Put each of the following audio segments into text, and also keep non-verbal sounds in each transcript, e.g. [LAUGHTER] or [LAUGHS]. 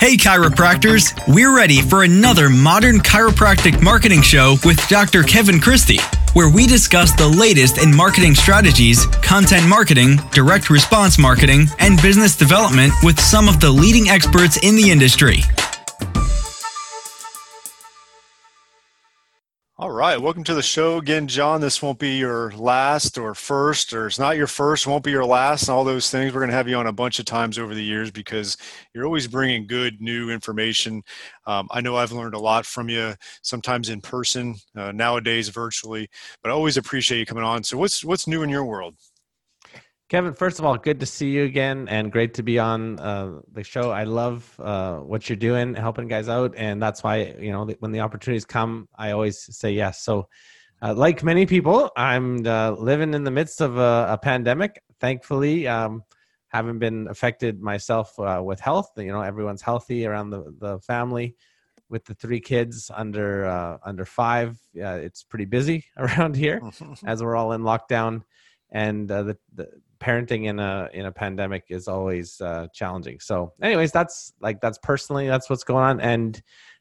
Hey, chiropractors! We're ready for another modern chiropractic marketing show with Dr. Kevin Christie, where we discuss the latest in marketing strategies, content marketing, direct response marketing, and business development with some of the leading experts in the industry. All right, welcome to the show again, Jon. This won't be your last or first, or it's not your first, won't be your last, and all those things. We're going to have you on a bunch of times over the years because you're always bringing good new information. Um, I know I've learned a lot from you, sometimes in person, uh, nowadays virtually, but I always appreciate you coming on. So, what's what's new in your world? Kevin, first of all, good to see you again and great to be on uh, the show. I love uh, what you're doing, helping guys out. And that's why, you know, when the opportunities come, I always say yes. So, uh, like many people, I'm uh, living in the midst of a, a pandemic. Thankfully, um, haven't been affected myself uh, with health. You know, everyone's healthy around the, the family. With the three kids under uh, under five, it's pretty busy [LAUGHS] around here [LAUGHS] as we're all in lockdown and uh, the, the parenting in a in a pandemic is always uh, challenging. So, anyways, that's like that's personally that's what's going on. And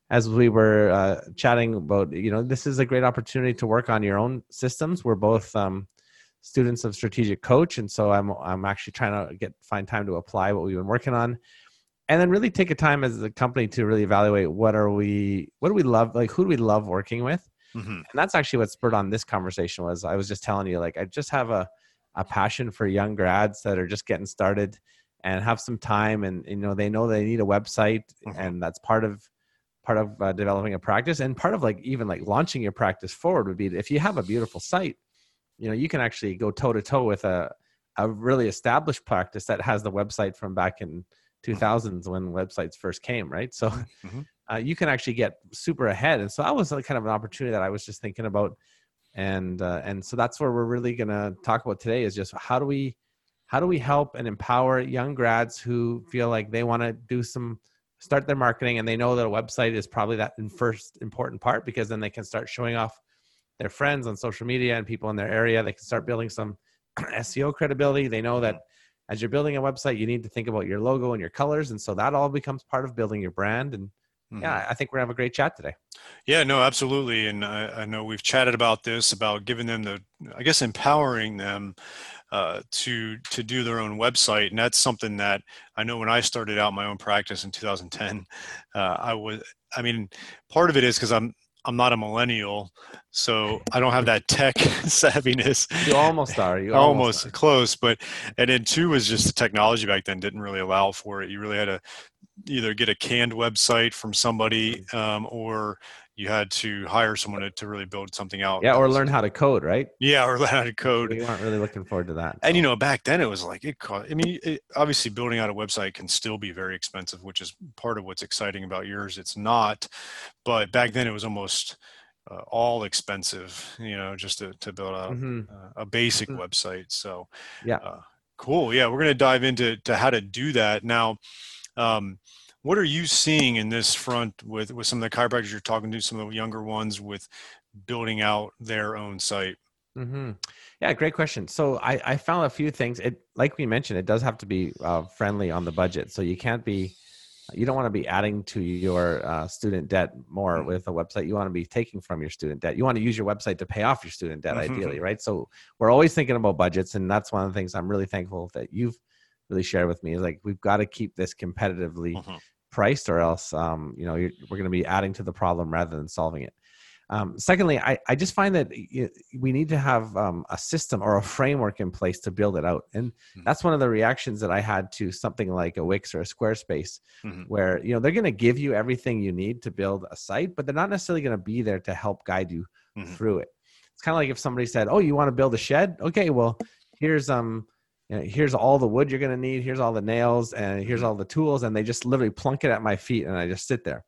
as we were uh, chatting about, you know, this is a great opportunity to work on your own systems. We're both um, students of strategic coach, and so I'm I'm actually trying to get find time to apply what we've been working on. And then really take a time as a company to really evaluate what are we, what do we love, like who do we love working with, mm-hmm. and that's actually what spurred on this conversation. Was I was just telling you, like I just have a a passion for young grads that are just getting started and have some time and you know they know they need a website mm-hmm. and that's part of part of uh, developing a practice and part of like even like launching your practice forward would be if you have a beautiful site you know you can actually go toe to toe with a a really established practice that has the website from back in 2000s when websites first came right so mm-hmm. [LAUGHS] uh, you can actually get super ahead and so that was like kind of an opportunity that i was just thinking about and uh, and so that's where we're really going to talk about today is just how do we how do we help and empower young grads who feel like they want to do some start their marketing and they know that a website is probably that first important part because then they can start showing off their friends on social media and people in their area. They can start building some [CLEARS THROAT] seo credibility. They know that as you're building a website you need to think about your logo and your colors. And so that all becomes part of building your brand and Mm-hmm. Yeah, I think we're gonna have a great chat today. Yeah, no, absolutely, and I, I, know we've chatted about this about giving them the, I guess, empowering them uh, to to do their own website, and that's something that I know when I started out my own practice in 2010, uh, I was, I mean, part of it is because I'm I'm not a millennial, so I don't have that tech [LAUGHS] savviness. You almost are. You almost, almost close, but and then two was just the technology back then didn't really allow for it. You really had to either get a canned website from somebody mm. um, or you had to hire someone to, to really build something out. Yeah, or learn how to code, right? Yeah, or [LAUGHS] learn how to code. We weren't really looking forward to that. And you know, back then it was like it cost. I mean, it, obviously, building out a website can still be very expensive, which is part of what's exciting about yours. It's not, but back then it was almost uh, all expensive. You know, just to, to build a, mm-hmm. uh, a basic mm-hmm. website. So yeah, uh, cool. Yeah, we're gonna dive into to how to do that now. Um, what are you seeing in this front with with some of the chiropractors you're talking to, some of the younger ones with building out their own site? Mm-hmm. Yeah, great question. So I, I found a few things. It like we mentioned, it does have to be uh, friendly on the budget. So you can't be, you don't want to be adding to your uh, student debt more mm-hmm. with a website. You want to be taking from your student debt. You want to use your website to pay off your student debt, mm-hmm. ideally, right? So we're always thinking about budgets, and that's one of the things I'm really thankful that you've really share with me is like we've got to keep this competitively mm-hmm. priced or else um, you know we're going to be adding to the problem rather than solving it um, secondly I, I just find that we need to have um, a system or a framework in place to build it out and mm-hmm. that's one of the reactions that i had to something like a wix or a squarespace mm-hmm. where you know they're going to give you everything you need to build a site but they're not necessarily going to be there to help guide you mm-hmm. through it it's kind of like if somebody said oh you want to build a shed okay well here's um you know, here's all the wood you're going to need here's all the nails and here's mm-hmm. all the tools and they just literally plunk it at my feet and i just sit there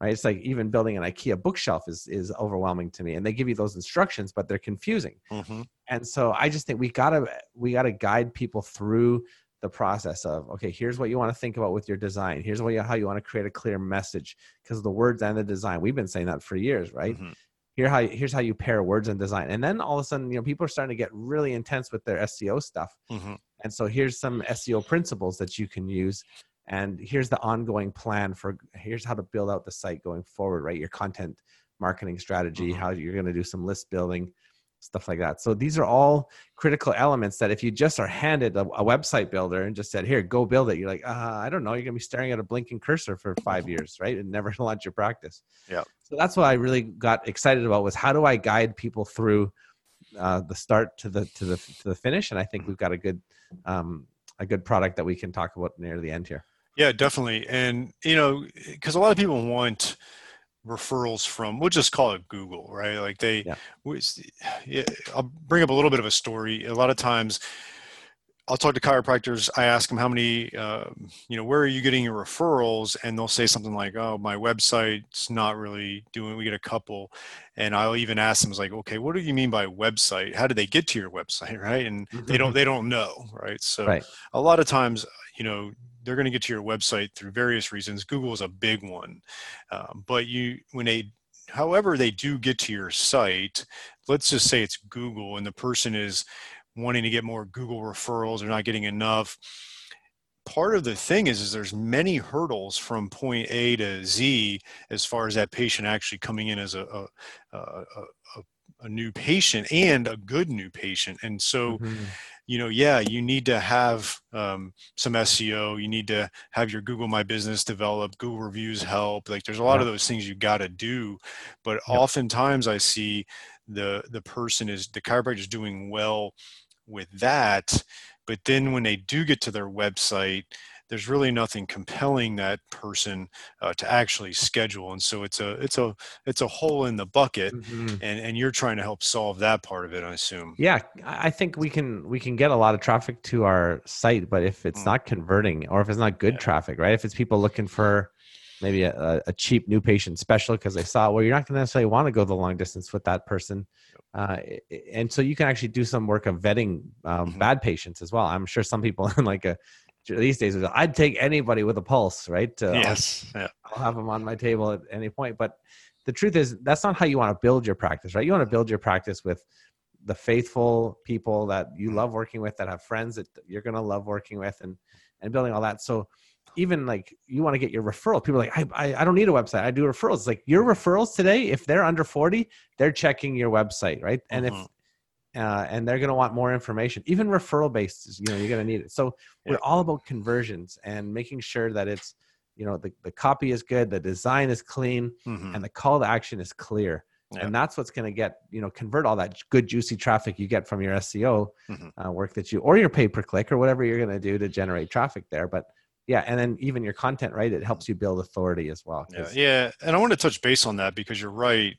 right it's like even building an ikea bookshelf is is overwhelming to me and they give you those instructions but they're confusing mm-hmm. and so i just think we gotta we gotta guide people through the process of okay here's what you want to think about with your design here's what you, how you want to create a clear message because the words and the design we've been saying that for years right mm-hmm here how here's how you pair words and design. And then all of a sudden you know people are starting to get really intense with their seo stuff. Mm-hmm. and so here's some seo principles that you can use. And here's the ongoing plan for here's how to build out the site going forward right? Your content marketing strategy Mhm. how you're going to do some list building stuff like that. So these are all critical elements that if you just are handed a, a website builder and just said here go build it you're like uh, i don't know. You're going to be staring at a blinking cursor for five [LAUGHS] years right? And never [LAUGHS] launch your practice. Yeah. So that's what i really got excited about was how do i guide people through uh, the start to the to the to the finish and i think we've got a good um, a good product that we can talk about near the end here Yeah, definitely. And, you know, because a lot of people want referrals from, we'll just call it Google, right? Like they, Yeah. we- yeah, I'll bring up a little bit of a story. A lot of times I'll talk to chiropractors. I ask them how many, uh, you know, where are you getting your referrals? And they'll say something like, oh, my website's not really doing, we get a couple. And I'll even ask them, like, okay, what do you mean by website? How do they get to your website? [LAUGHS] Right. And they don't, they don't know. Right. So Right. a lot of times, you know, they're going to get to your website through various reasons. Google is a big one, um, but you when they, however, they do get to your site. Let's just say it's Google, and the person is wanting to get more Google referrals. They're not getting enough. Part of the thing is, is there's many hurdles from point A to Z as far as that patient actually coming in as a a, a, a, a new patient and a good new patient. And so, Mhm. You know, yeah, you need to have um, some SEO. You need to have your Google My Business develop. Google reviews help. Like, there's a lot of those things you got to do. But Yep. oftentimes, I see the the person is the chiropractor is doing well with that, but then when they do get to their website, there's really nothing compelling that person uh, to actually schedule, and so it's a it's a it's a hole in the bucket, Mhm. and and you're trying to help solve that part of it, I assume. Yeah, I think we can we can get a lot of traffic to our site, but if it's Mm. not converting or if it's not good Yeah. traffic, right? If it's people looking for maybe a, a- cheap new patient special because they saw, well, you're not going to necessarily want to go the long distance with that person, uh, and so you can actually do some work of vetting um, Mhm. bad patients as well. I'm sure some people [LAUGHS] in like a these days, I'd take anybody with a pulse, right? Uh, I'll- Yes. Yeah. I'll have them on my table at any point. But the truth is, that's not how you want to build your practice, right? You want to build your practice with the faithful people that you love working with, that have friends that you're going to love working with, and and building all that. So even like you want to get your referral. People are like, I, I I don't need a website. I do referrals. It's like your referrals today, if they're under 40, they're checking your website, right? And if Mhm. Uh, and they're going to want more information. Even referral based, you know, you're going to need it. So Yeah. we're all about conversions and making sure that it's, you know, the, the copy is good, the design is clean, Mhm. and the call to action is clear. Yeah. And that's what's going to get, you know, convert all that good, juicy traffic you get from your SEO Mhm. uh, work that you, or your pay per click or whatever you're going to do to generate traffic there. But yeah, and then even your content, right? It helps you build authority as well. Yeah, yeah, and I want to touch base on that because you're right.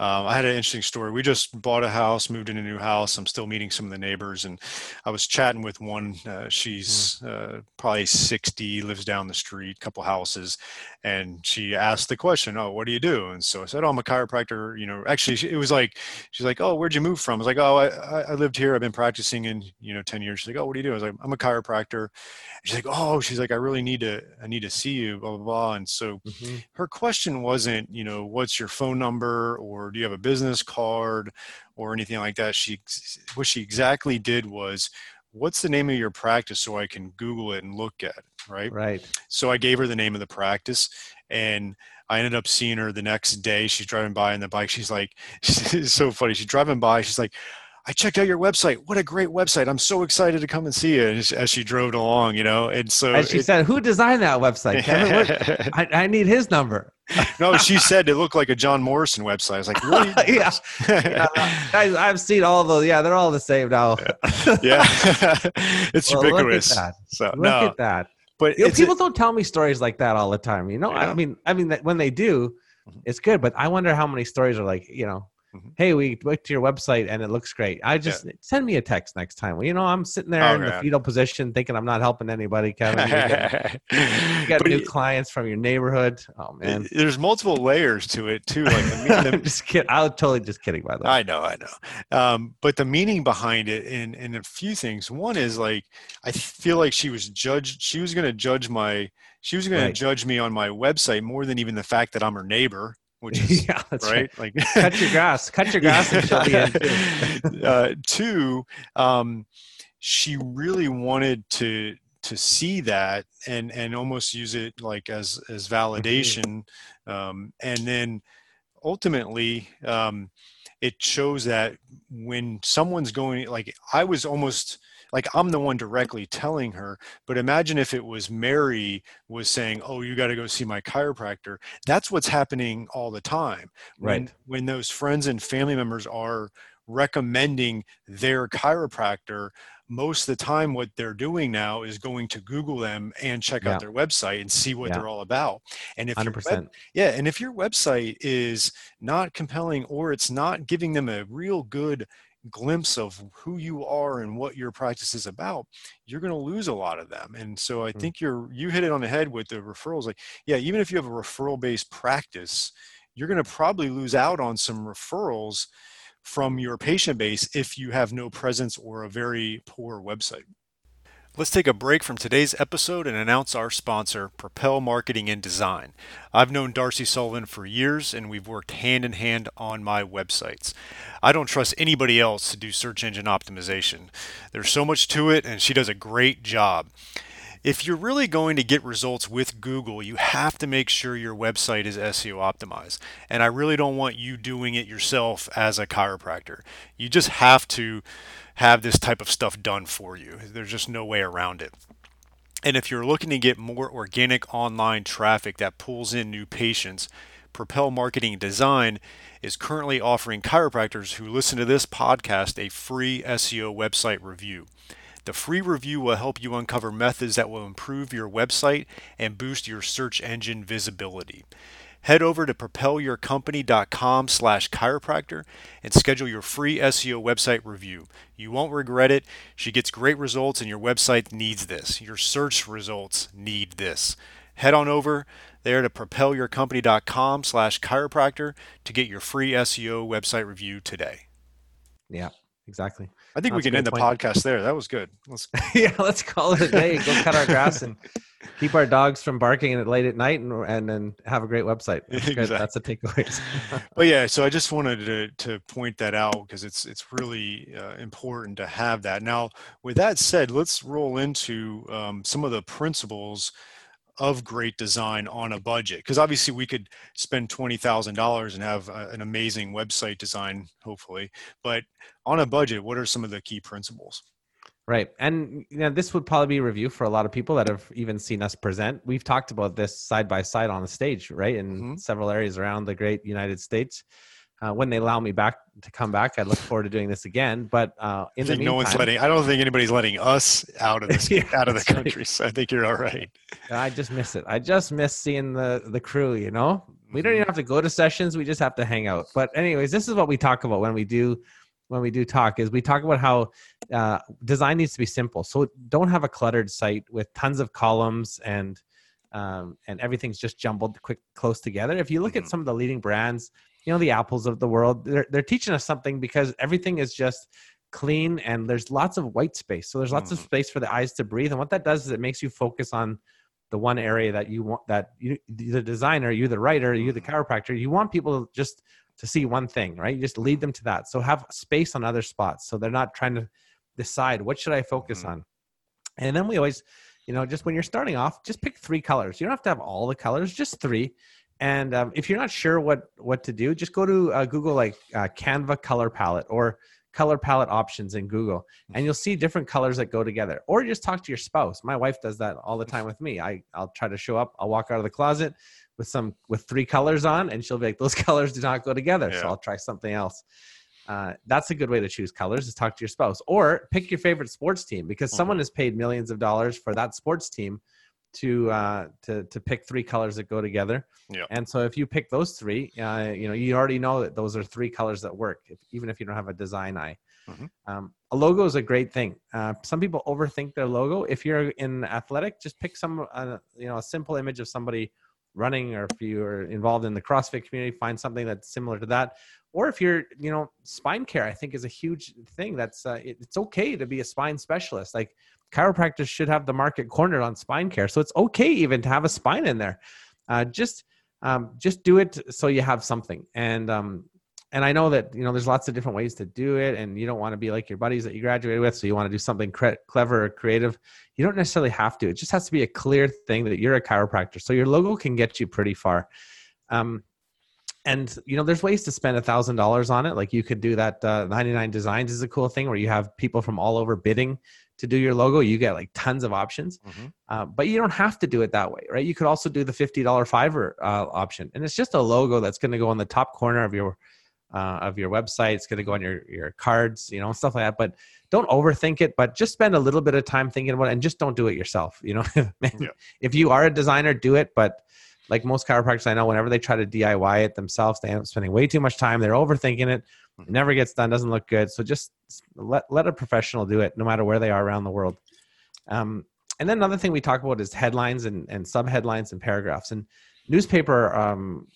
Um, I had an interesting story. We just bought a house, moved in a new house. I'm still meeting some of the neighbors, and I was chatting with one. Uh, she's uh, probably 60, lives down the street, couple houses, and she asked the question, "Oh, what do you do?" And so I said, "Oh, I'm a chiropractor." You know, actually, it was like she's like, "Oh, where'd you move from?" I was like, "Oh, I, I lived here. I've been practicing in you know 10 years." She's like, "Oh, what do you do?" I was like, "I'm a chiropractor." She's like, "Oh," she's like, "I really need to. I need to see you." Blah blah blah. And so Mhm. her question wasn't, you know, what's your phone number or do you have a business card or anything like that. She, what she exactly did was, what's the name of your practice so I can Google it and look at it, right? Right. So I gave her the name of the practice and I ended up seeing her the next day. She's driving by on the bike. She's like, [LAUGHS] it's so funny. She's driving by. She's like, I checked out your website. What a great website. I'm so excited to come and see you as, as she drove along, you know? And so And she it- said, "Who designed that website, Kevin? Where- [LAUGHS] I, I need his number." [LAUGHS] no, she said it looked like a Jon Morrison website. I was like, really? [LAUGHS] Yeah. Yeah, guys, I've seen all those. Yeah, they're all the same now. yeah, it's Well, look at that. So Look no, at that. but You know, people don't tell me stories like that all the time. You know, I mean, I mean when they do, Mhm. it's good. But I wonder how many stories are like, you know, Mhm. hey, we went to your website and it looks great. I just send me a text next time. Well, you know, I'm sitting there Oh, in the fetal position, thinking I'm not helping anybody, Kevin. You get [LAUGHS] new clients from your neighborhood. Oh man, there's multiple layers to it too. Like the, me- [LAUGHS] I'm just kidding. I was totally just kidding by the way. I know, I know. Um, but the meaning behind it, and and a few things. One is like I feel like she was judged. She was going to judge my. She was going Right. to judge me on my website more than even the fact that I'm her neighbor, which [LAUGHS] is yeah, that's right. right. Like [LAUGHS] Cut your grass. Cut your grass, and she'll be in too. [LAUGHS] uh, two, um, she really wanted to to see that and and almost use it like as as Mm-hmm. validation um, and then ultimately um, it shows that when someone's going like i was almost like i'm the one directly telling her but imagine if it was mary was saying oh you got to go see my chiropractor that's what's happening all the time Right. when when those friends and family members are recommending their chiropractor most of the time what they're doing now is going to google them and check Yeah. out their website and see what Yeah. they're all about and if your Hundred web- yeah, and if your website is not compelling or it's not giving them a real good glimpse of who you are and what your practice is about, you're going to lose a lot of them. And so I Mm. think you're you hit it on the head with the referrals like yeah, even if you have a referral based practice, you're going to probably lose out on some referrals from your patient base if you have no presence or a very poor website. Let's take a break from today's episode and announce our sponsor, Propel Marketing and Design. I've known Darcy Sullivan for years and we've worked hand in hand on my websites. I don't trust anybody else to do search engine optimization. There's so much to it and she does a great job. If you're really going to get results with Google, you have to make sure your website is SEO optimized. And I really don't want you doing it yourself as a chiropractor. You just have to have this type of stuff done for you. There's just no way around it. And if you're looking to get more organic online traffic that pulls in new patients, Propel Marketing Design is currently offering chiropractors who listen to this podcast a free SEO website review. The free review will help you uncover methods that will improve your website and boost your search engine visibility. Head over to propelyourcompany.com slash chiropractor and schedule your free SEO website review. You won't regret it. She gets great results and your website needs this. Your search results need this. Head on over there to propelyourcompany.com slash chiropractor to get your free SEO website review today. Yeah, exactly. I think we That's a can end the podcast there. That was good. Let's [LAUGHS] yeah, let's call it a day. Go cut our grass and [LAUGHS] keep our dogs from barking at late at night, and and then have a great website. That's. Exactly. That's a takeaway. [LAUGHS] but yeah, so I just wanted to to point that out because it's it's really uh, important to have that. Now, with that said, let's roll into um, some of the principles of great design on a budget because obviously we could spend twenty thousand dollars and have a, an amazing website design, hopefully. But on a budget, what are some of the key principles? Right. And you know, this would probably be a review for a lot of people that have even seen us present. We've talked about this side by side on the stage, right? In Mhm. several areas around the great United States. Uh, when they allow me back to come back, I look forward to doing this again. But uh, I in the think no one's meantime- letting. I don't think anybody's letting us out of this [LAUGHS] Yeah, out of the that's right. country. So I think you're all right. I just miss it. I just miss seeing the the crew. You know, we don't Mhm. even have to go to sessions. We just have to hang out. But anyways, this is what we talk about when we do when we do talk. Is we talk about how uh, design needs to be simple. So don't have a cluttered site with tons of columns and um, and everything's just jumbled quick close together. If you look at Mhm. some of the leading brands, you know the apples of the world, they're they're teaching us something because everything is just clean and there's lots of white space. So there's lots of Mhm. space for the eyes to breathe. And what that does is it makes you focus on the one area that you want that you the designer, you the writer, you the Mhm. chiropractor, you want people to just to see one thing, right? You just lead them to that. So have space on other spots so they're not trying to decide what should I focus Mhm. on. And then we always, you know, just when you're starting off, just pick three colors. You don't have to have all the colors, just three. And um, if you're not sure what what to do, just go to uh, Google like uh, Canva color palette or color palette options in Google, and you'll see different colors that go together. Or just talk to your spouse. My wife does that all the time with me. I I'll try to show up. I'll walk out of the closet with some with three colors on, and she'll be like, "Those [LAUGHS] colors do not go together." Yeah. So I'll try something else. Uh, that's a good way to choose colors is talk to your spouse or pick your favorite sports team because someone Mhm. has paid millions of dollars for that sports team to uh, to to pick three colors that go together. Yeah. And so if you pick those three, uh, you know you already know that those are three colors that work, if, even if you don't have a design eye. Mhm. Um, a logo is a great thing. Uh, some people overthink their logo. If you're in athletic, just pick some uh, you know a simple image of somebody running, or if you're involved in the CrossFit community, find something that's similar to that. Or if you're, you know, spine care, I think is a huge thing. That's uh, it, it's okay to be a spine specialist. Like chiropractors should have the market cornered on spine care, so it's okay even to have a spine in there. Uh, just um, just do it so you have something. And um, and I know that you know there's lots of different ways to do it, and you don't want to be like your buddies that you graduated with, so you want to do something cre- clever or creative. You don't necessarily have to. It just has to be a clear thing that you're a chiropractor. So your logo can get you pretty far. Um, and you know, there's ways to spend a thousand dollars on it. Like you could do that. Uh, 99 Designs is a cool thing where you have people from all over bidding to do your logo. You get like tons of options, mm-hmm. uh, but you don't have to do it that way, right? You could also do the $50 Fiverr uh, option, and it's just a logo that's going to go on the top corner of your uh, of your website. It's going to go on your your cards, you know, stuff like that. But don't overthink it. But just spend a little bit of time thinking about it, and just don't do it yourself. You know, [LAUGHS] yeah. if you are a designer, do it, but like most chiropractors I know, whenever they try to DIY it themselves, they end up spending way too much time. They're overthinking it. It never gets done. Doesn't look good. So just let let a professional do it, no matter where they are around the world. Um, and then another thing we talk about is headlines and and subheadlines and paragraphs and newspaper. Um,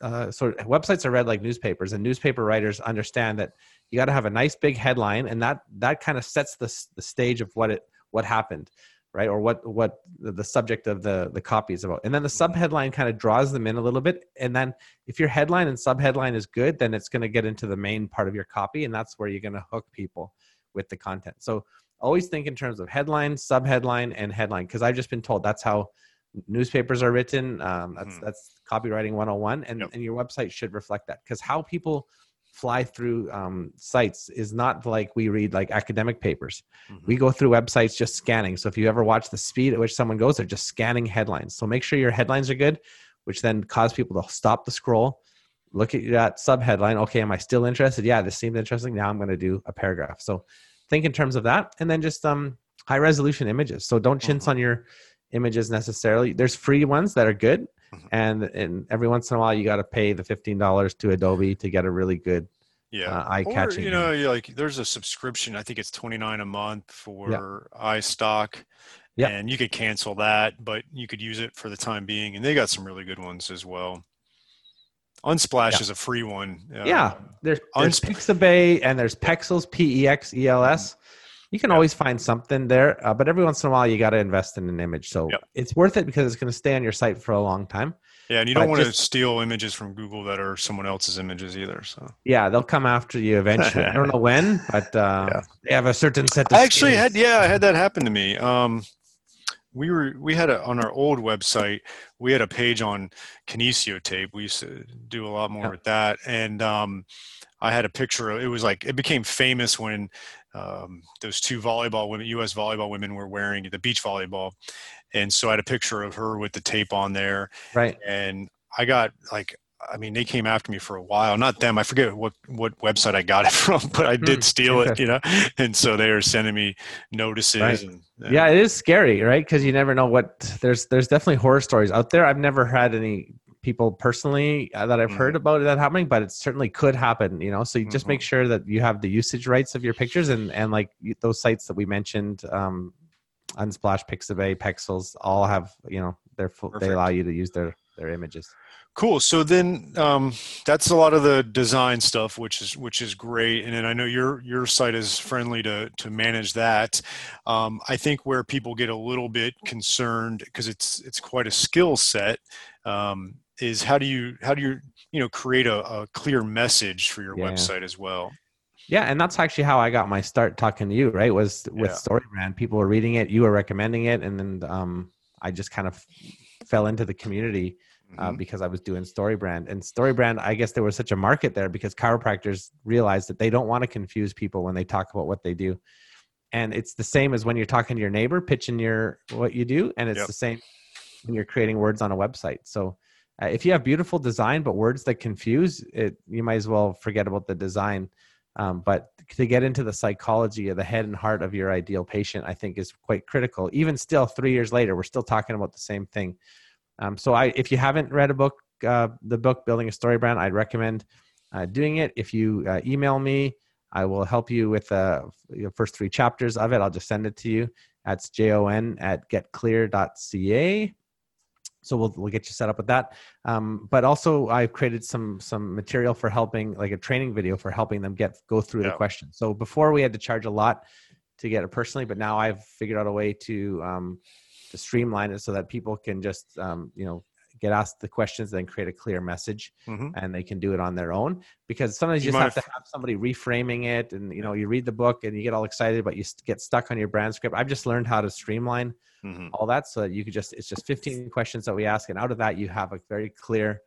uh, sort websites are read like newspapers, and newspaper writers understand that you got to have a nice big headline, and that that kind of sets the the stage of what it what happened right? Or what what the subject of the the copy is about. And then the subheadline kind of draws them in a little bit. And then if your headline and subheadline is good then it's going to get into the main part of your copy and that's where you're going to hook people with the content. So always think in terms of headline subheadline and headline because i've just been told that's how newspapers are written. Um, that's mm-hmm. that's copywriting 101 and, yep. and your website should reflect that. Because how people fly through um, sites is not like we read like academic papers. Mm-hmm. We go through websites just scanning. So if you ever watch the speed at which someone goes, they're just scanning headlines. So make sure your headlines are good, which then cause people to stop the scroll, look at that sub headline. Okay, am I still interested? Yeah, this seems interesting. Now I'm going to do a paragraph. So think in terms of that, and then just um, high resolution images. So don't chintz mm-hmm. on your images necessarily. There's free ones that are good, Mm-hmm. And and every once in a while, you got to pay the fifteen dollars to Adobe to get a really good, yeah, uh, eye catching. You know, like there's a subscription. I think it's twenty nine a month for yeah. iStock. Yeah. And you could cancel that, but you could use it for the time being. And they got some really good ones as well. Unsplash yeah. is a free one. Uh, yeah, there's, there's Unsp- Pixabay and there's Pexels, P E X E L S you can always find something there uh, but every once in a while you got to invest in an image so yep. it's worth it because it's going to stay on your site for a long time yeah and you don't want to steal images from google that are someone else's images either so yeah they'll come after you eventually i don't know when [LAUGHS] but uh, yeah. they have a certain set of i actually skills. had yeah i had that happen to me um, we were we had a on our old website we had a page on kinesio tape we used to do a lot more yeah. with that and um, I had a picture of it was like it became famous when um, those two volleyball women, U.S. volleyball women, were wearing the beach volleyball, and so I had a picture of her with the tape on there. Right. And I got like, I mean, they came after me for a while. Not them. I forget what what website I got it [LAUGHS] from, but I did hmm. steal it, you know. And so they were sending me notices. Right. And, and, yeah, it is scary, right? Because you never know what there's. There's definitely horror stories out there. I've never had any people personally uh, that I've heard mm-hmm. about that happening, but it certainly could happen, you know. So you just mm-hmm. make sure that you have the usage rights of your pictures and and like those sites that we mentioned, um, Unsplash, Pixabay, Pexels, all have you know they're full, they allow you to use their their images. Cool. So then um, that's a lot of the design stuff, which is which is great. And then I know your your site is friendly to to manage that. Um, I think where people get a little bit concerned because it's it's quite a skill set. Um, is how do you how do you you know create a, a clear message for your yeah. website as well yeah and that's actually how i got my start talking to you right was with yeah. storybrand people were reading it you were recommending it and then um, i just kind of fell into the community uh, mm-hmm. because i was doing storybrand and storybrand i guess there was such a market there because chiropractors realized that they don't want to confuse people when they talk about what they do and it's the same as when you're talking to your neighbor pitching your what you do and it's yep. the same when you're creating words on a website so uh, if you have beautiful design but words that confuse it you might as well forget about the design. Um, but to get into the psychology of the head and heart of your ideal patient i think is quite critical. Even still three years later we're still talking about the same thing. Um, so i if you haven't read a book uh, the book building a story brand i'd recommend uh, doing it. If you uh, email me i will help you with the uh, first three chapters of it. I'll just send it to you. That's jon at getclear.ca so we'll, we'll get you set up with that um, but also i've created some some material for helping like a training video for helping them get go through yeah. the question so before we had to charge a lot to get it personally but now i've figured out a way to um, to streamline it so that people can just um, you know get asked the questions, then create a clear message, Mhm. and they can do it on their own. Because sometimes You you just have to have somebody reframing it, and you know, you read the book and you get all excited, but you get stuck on your brand script. I've just learned how to streamline Mhm. all that so that you could just it's just 15 questions that we ask, and out of that you have a very clear,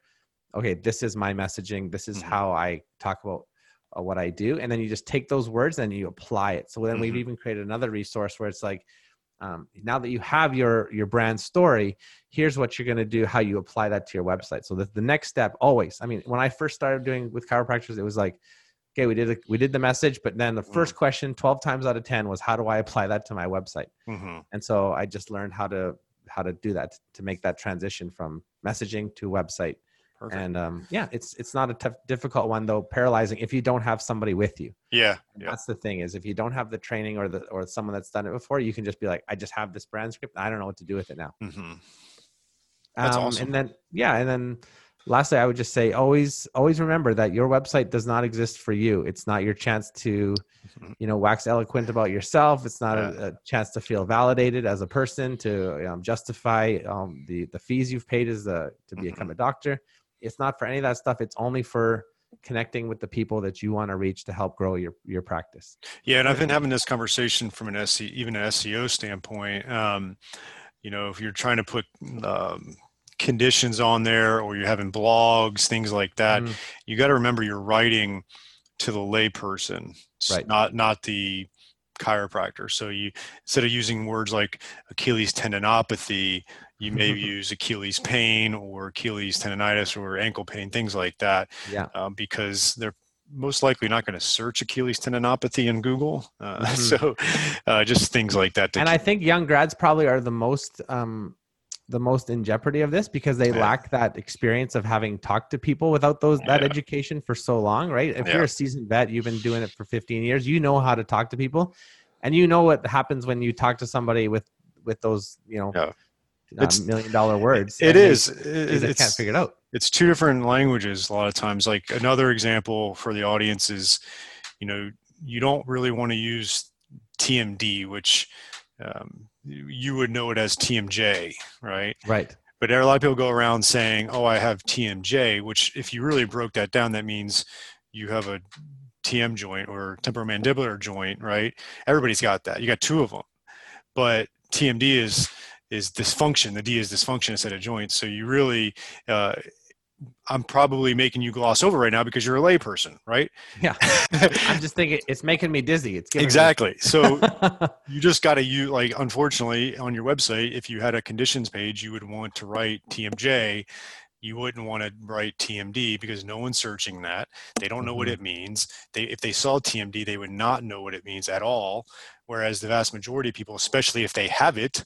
okay, this is my messaging. This is Mhm. how I talk about uh, what I do, and then you just take those words and you apply it. So then we've Mhm. even created another resource where it's like, um, now that you have your your brand story, here's what you're going to do, how you apply that to your website. So the, the next step always, I mean, when I first started doing with chiropractors, it was like, okay, we did a, we did the message, but then the Mm. first question, 12 times out of 10 was, how do I apply that to my website? Mhm. And so I just learned how to how to do that to make that transition from messaging to website. Perfect. And um, yeah, it's it's not a tough, difficult one though. Paralyzing if you don't have somebody with you. yeah. Yeah. That's the thing is if you don't have the training or the or someone that's done it before, you can just be like, I just have this brand script. I don't know what to do with it now. Mhm. That's Um, awesome. And then yeah, and then lastly, I would just say always always remember that your website does not exist for you. It's not your chance to, Mhm. you know, wax eloquent about yourself. It's not Yeah. a, a chance to feel validated as a person to um, justify um, the the fees you've paid as the to Mm-hmm. become a doctor. It's not for any of that stuff. It's only for connecting with the people that you want to reach to help grow your your practice. Yeah, and I've been having this conversation from an SE, even an SEO standpoint. Um, you know, if you're trying to put um, conditions on there, or you're having blogs, things like that, Mm, you got to remember you're writing to the layperson, Right. not not the chiropractor. So you instead of using words like Achilles tendinopathy, you may [LAUGHS] use Achilles pain or Achilles tendonitis or ankle pain, things like that yeah. um, because they're most likely not going to search Achilles tendinopathy in Google. Uh, [LAUGHS] Mhm. So uh, just things like that. to and I think young grads probably are the most um, the most in jeopardy of this because they Yeah. lack that experience of having talked to people without those that Yeah. education for so long, right? If Yeah. you're a seasoned vet, you've been doing it for 15 years, you know how to talk to people, and you know what happens when you talk to somebody with with those you know uh, It's- million dollar words. it they- is. they It- can't figure it out. it's two different languages a lot of times. Like another example for the audience is, you know, you don't really want to use TMD, which um, you would know it as TMJ, right? Right. But a lot of people go around saying, "Oh, I have TMJ," which, if you really broke that down, that means you have a TM joint or temporomandibular joint, right? Everybody's got that. You got two of them, but TMD is is dysfunction. The D is dysfunction instead of joint. So you really, uh, I'm probably making you gloss over right now because you're a layperson, right? Yeah. I'm just thinking it's making me dizzy. It's giving me- exactly. So [LAUGHS] you just got to you like unfortunately on your website if you had a conditions page you would want to write tmj you wouldn't want to write tmd because no one's searching that they don't know what Mhm. it means they if they saw tmd they would not know what it means at all whereas the vast majority of people especially if they have it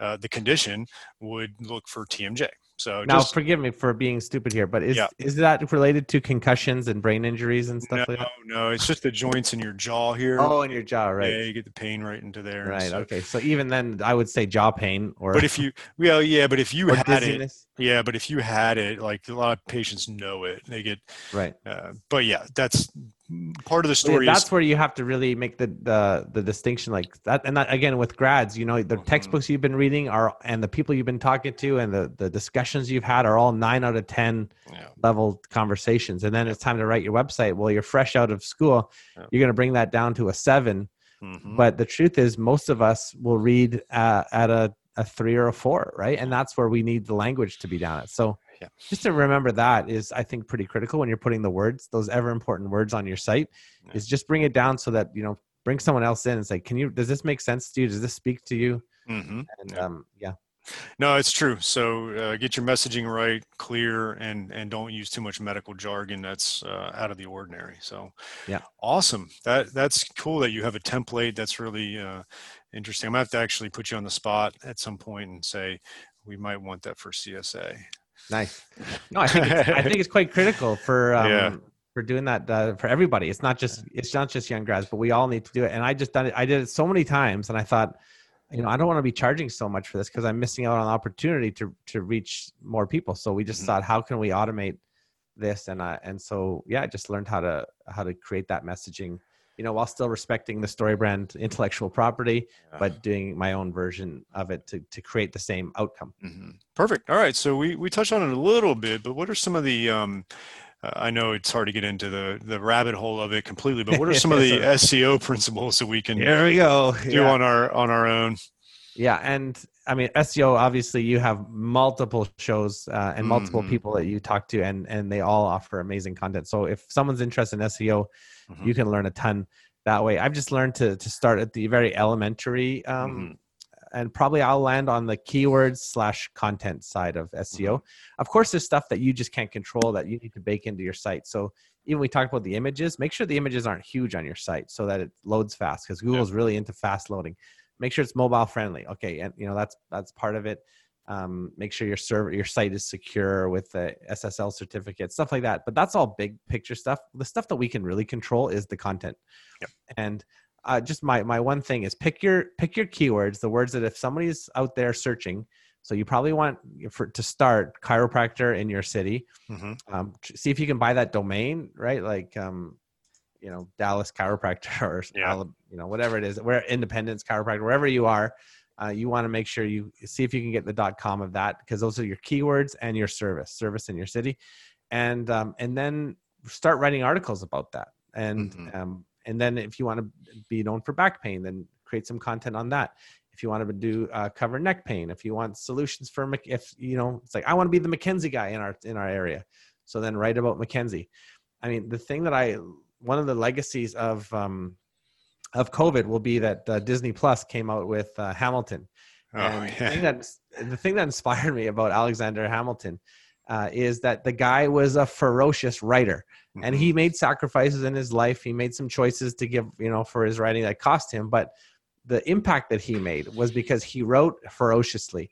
uh, the condition would look for tmj so now, just forgive me for being stupid here, but is Yeah. is that related to concussions and brain injuries and stuff no like that? no it's just the joints in your jaw here Oh, in your jaw, right? yeah you get the pain right into there Right. so- Okay. So even then, I would say jaw pain or but if you well yeah but if you had it dizziness. Yeah, but if you had it, like a lot of patients know it, they get. Right. Uh, but yeah, that's part of the So, yeah, story. that's is, where you have to really make the the, the distinction like that. And that, again, with grads, you know, the Mhm. textbooks you've been reading are and the people you've been talking to and the the discussions you've had are all nine out of ten yeah, level conversations. And then it's time to write your website. Well, you're fresh out of school. Yeah. You're going to bring that down to a seven. mhm, but the truth is most of us will read uh, at a, a three or a four right and that's where we need the language to be down at so Yeah. just to remember that is i think pretty critical when you're putting the words those ever important words on your site Yeah. is just bring it down so that you know bring someone else in and say can you does this make sense to you does this speak to you mhm. and Yeah. um yeah No, it's true. So uh, get your messaging right, clear, and and don't use too much medical jargon that's uh, out of the ordinary. So Yeah. awesome. That that's cool that you have a template. That's really uh, interesting. I'm gonna have to actually put you on the spot at some point and say we might want that for CSA. nice no i think it's, i think it's quite critical for [LAUGHS] um Yeah. for doing that uh, for everybody it's not just it's not just young grads but we all need to do it and i just done it i did it so many times and i thought you know i don't want to be charging so much for this because i'm missing out on the opportunity to to reach more people so we just Mhm. thought how can we automate this and i and so yeah i just learned how to how to create that messaging you know, while still respecting the story brand intellectual property, Yeah. but doing my own version of it to, to create the same outcome. hmm Perfect. All right. So we, we touched on it a little bit, but what are some of the, um, I know it's hard to get into the, the rabbit hole of it completely, but what are some of [LAUGHS] the SEO principles that we can Here we go. do on our, on our own? Yeah, and I mean SEO. Obviously, you have multiple shows uh, and multiple Mhm. people that you talk to, and and they all offer amazing content. So if someone's interested in SEO, Mhm. you can learn a ton that way. I've just learned to to start at the very elementary, um, Mhm. And probably I'll land on the keywords slash content side of SEO. Of course, there's stuff that you just can't control that you need to bake into your site. So even we talked about the images, make sure the images aren't huge on your site so that it loads fast because Google's really into fast loading. Make sure it's mobile friendly. Okay, and you know that's that's part of it. Um, make sure your server your site is secure with the SSL certificate, stuff like that. But that's all big picture stuff. The stuff that we can really control is the content. Yep. And uh, just my my one thing is pick your pick your keywords, the words that if somebody's out there searching. So you probably want for to start chiropractor in your city. Mhm. Um, see if you can buy that domain, right? Like um, you know Dallas chiropractor [LAUGHS] or Yeah. You know whatever it is, where Independence chiropractor, wherever you are. Uh, you want to make sure you see if you can get the dot .com of that because those are your keywords and your service, service in your city, and um, and then start writing articles about that. And Mhm. And then if you want to be known for back pain, then create some content on that. If you want to do uh, cover neck pain, if you want solutions for if you know it's like I want to be the McKenzie guy in our in our area, so then write about McKenzie. I mean, the thing that I one of the legacies of um, of COVID will be that uh, Disney Plus came out with uh, Hamilton. Oh, And the, thing yeah. that, the thing that inspired me about Alexander Hamilton uh, is that the guy was a ferocious writer and Mhm. he made sacrifices in his life. He made some choices to give, you know, for his writing that cost him, but the impact that he made was because he wrote ferociously.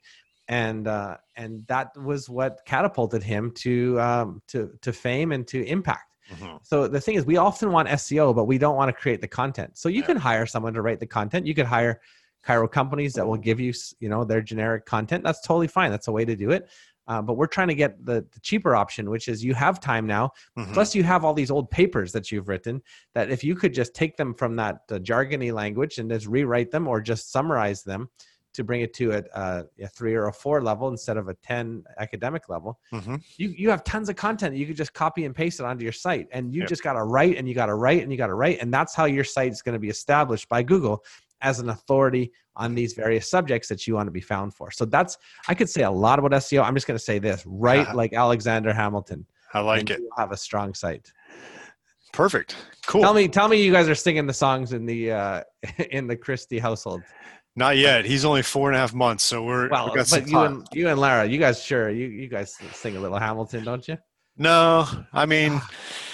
And uh, and that was what catapulted him to um, to to fame and to impact. Mhm. So the thing is, we often want SEO, but we don't want to create the content. So you Yeah. can hire someone to write the content. You could hire chiro companies that will give you, you know, their generic content. That's totally fine. That's a way to do it. Uh, but we're trying to get the, the cheaper option, which is you have time now. Mhm. Plus, you have all these old papers that you've written. That if you could just take them from that uh, jargony language and just rewrite them, or just summarize them to bring it to a, a, a three or a four level instead of a ten academic level, Mhm. you you have tons of content you could just copy and paste it onto your site and you Yep. just got to write and you got to write and you got to write and that's how your site is going to be established by google as an authority on these various subjects that you want to be found for so that's i could say a lot about seo i'm just going to say this write Uh-huh. like alexander hamilton I like it. you'll have a strong site Perfect. Cool. tell me tell me you guys are singing the songs in the uh [LAUGHS] in the christie household Not yet. He's only four and a half months, so we're. well we but you time. and you and lara you guys sure you you guys sing a little hamilton don't you No, I mean, [SIGHS]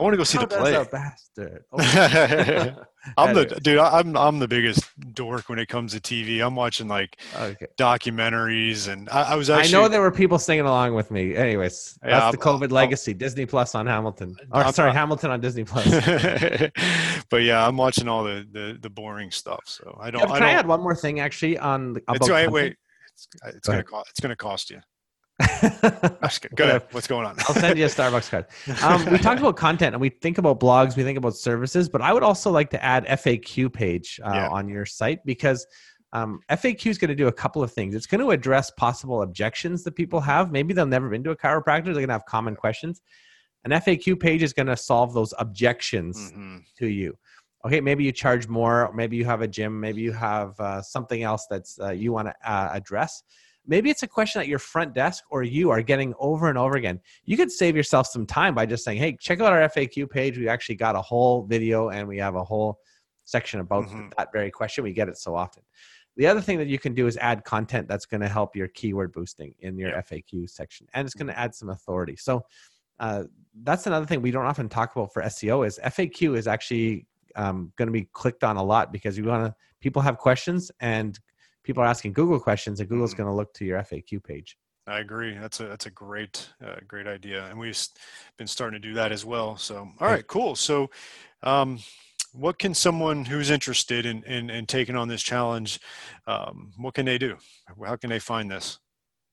I want to go see How the play. a bastard Oh. [LAUGHS] I'm the dude. I- I'm I'm the biggest dork when it comes to TV. I'm watching like okay documentaries, and I, I was I know there were people singing along with me. Anyways, Yeah, that's I'm- the COVID I'm- legacy. Disney Plus on Hamilton. Or I'm- sorry, I'm- [LAUGHS] Hamilton on Disney Plus. [LAUGHS] but yeah, I'm watching all the the, the boring stuff. So I don't. Can I I don't. add one more thing actually on the, about it's, wait, wait. It's, it's gonna ahead. cost. It's gonna cost you. I'm just kidding. Go ahead. What's going on? I'll send you a Starbucks card. Um, we talked about content and we think about blogs, we think about services, but I would also like to add FAQ page uh, Yeah. on your site because um, FAQ is going to do a couple of things. It's going to address possible objections that people have. Maybe they've never been to a chiropractor, they're going to have common questions. An FAQ page is going to solve those objections Mhm. to you. Okay, maybe you charge more, maybe you have a gym, maybe you have uh, something else that's uh, you want to uh, address. Maybe it's a question that your front desk or you are getting over and over again. You could save yourself some time by just saying, "Hey, check out our FAQ page. We actually got a whole video and we have a whole section about Mhm. that very question. We get it so often." The other thing that you can do is add content that's going to help your keyword boosting in your Yeah. FAQ section, and it's going to add some authority. So uh, that's another thing we don't often talk about for SEO is FAQ is actually um, going to be clicked on a lot because you want to people have questions and people are asking Google questions and Google's Mhm. going to look to your FAQ page. I agree. That's a that's a great uh, great idea, and we've been starting to do that as well. So, all right, cool. So, um, what can someone who's interested in in, in taking on this challenge? Um, what can they do? How can they find this?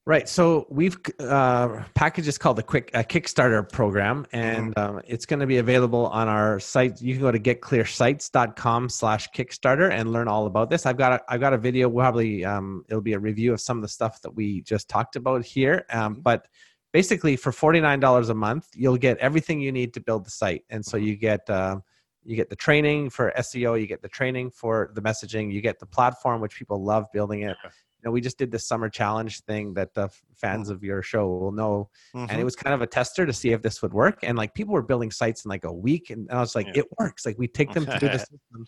Right. So we've uh, is called the Quick uh, Kickstarter program, and mm-hmm. um, it's going to be available on our site. You can go to getclearsites.com/slash Kickstarter and learn all about this. I've got a, I've got a video. Probably um, it'll be a review of some of the stuff that we just talked about here. Um, mm-hmm. but basically, for forty nine dollars a month, you'll get everything you need to build the site, and so you get. Uh, you get the training for SEO, you get the training for the messaging, you get the platform, which people love building it, know, we just did the summer challenge thing that the fans mm-hmm. of your show will know, mm-hmm. and it mm-hmm. was kind of a tester to see if this would work. And like people were building sites in like a week, and I was like, yeah. it works. Like we take them to the [LAUGHS] system,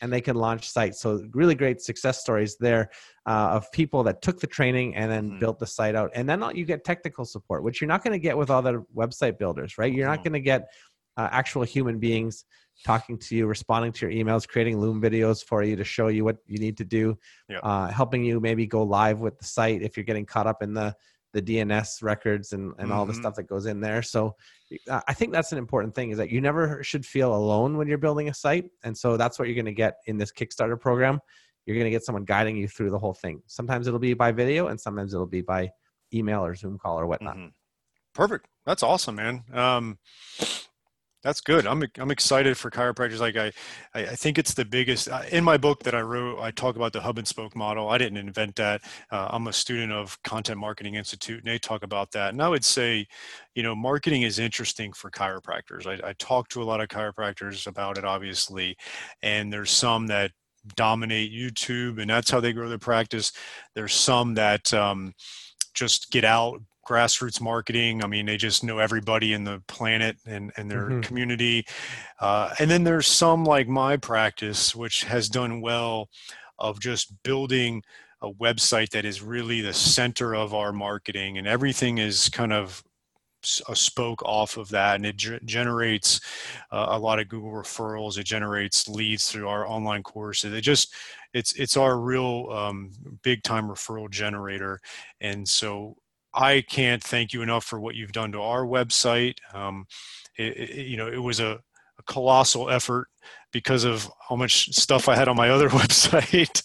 and they can launch sites. So really great success stories there uh, of people that took the training and then mm-hmm. built the site out. And then you get technical support, which you're not going to get with other website builders, right? You're not mm-hmm. going to get uh, actual human beings talking to you, responding to your emails, creating Loom videos for you to show you what you need to do, yeah. uh, helping you maybe go live with the site if you're getting caught up in the the DNS records and, and mm-hmm. all the mm-hmm. stuff that goes in there. So uh, I think that's an important thing is that you never should feel alone when you're building a site. And so that's what you're going to get in this Kickstarter program. You're going to get someone guiding you through the whole thing. Sometimes it'll be by video and sometimes it'll be by email or Zoom call or whatnot. Mm-hmm. Perfect. That's awesome, man. Um, that's good. I'm I'm excited for chiropractors. Like I, I think it's the biggest. Uh, in my book that I wrote, I talk about the hub and spoke model. I didn't invent that. Uh, I'm a student of Content Marketing Institute, and they talk about that. And I would say, you know, marketing is interesting for chiropractors. I, I talk to a lot of chiropractors about it, obviously, and there's some that dominate YouTube, and that's how they grow their practice. There's some that um, just get out grassroots marketing. I mean, they just know everybody in the planet and, and their mm-hmm. community. Uh, and then there's some like my practice, which has done well of just building a website that is really the center of our marketing and everything is kind of a spoke off of that and it g- generates uh, a lot of google referrals it generates leads through our online courses it just it's it's our real um, big time referral generator and so I can't thank you enough for what you've done to our website. Um, it, it, you know, it was a, a, colossal effort because of how much stuff I had on my other [LAUGHS] website,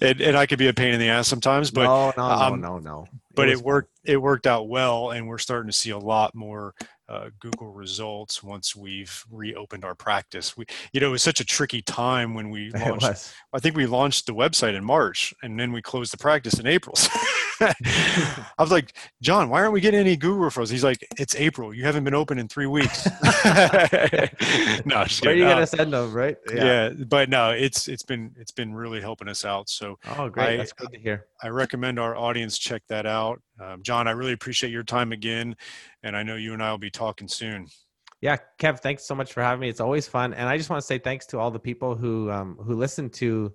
and, and, I could be a pain in the ass sometimes. But no, no, um, no, no, no. But it, it worked. It worked out well, and we're starting to see a lot more uh, Google results once we've reopened our practice. We, you know, it was such a tricky time when we [LAUGHS] launched. I think we launched the website in March, and then we closed the practice in April. [LAUGHS] [LAUGHS] I was like, Jon, why aren't we getting any Google referrals? He's like, it's April. You haven't been open in three weeks. no, where are you gonna send them, right? Yeah. yeah. but no, it's it's been it's been really helping us out. So, oh, great, I, that's good to hear. I recommend our audience check that out. Um, Jon, I really appreciate your time again, and I know you and I will be talking soon. Yeah, Kev, thanks so much for having me. It's always fun, and I just want to say thanks to all the people who um, who listen to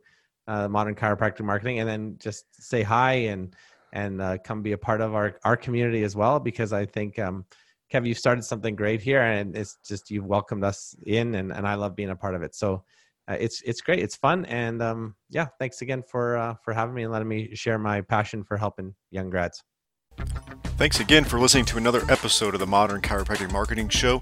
uh, Modern Chiropractic Marketing, and then just say hi and and uh, come be a part of our our community as well. Because I think um, Kev, you've started something great here, and it's just you've welcomed us in, and and I love being a part of it. So. Uh, it's it's great. It's fun, and um, yeah, thanks again for uh, for having me and letting me share my passion for helping young grads. Thanks again for listening to another episode of the Modern Chiropractic Marketing Show.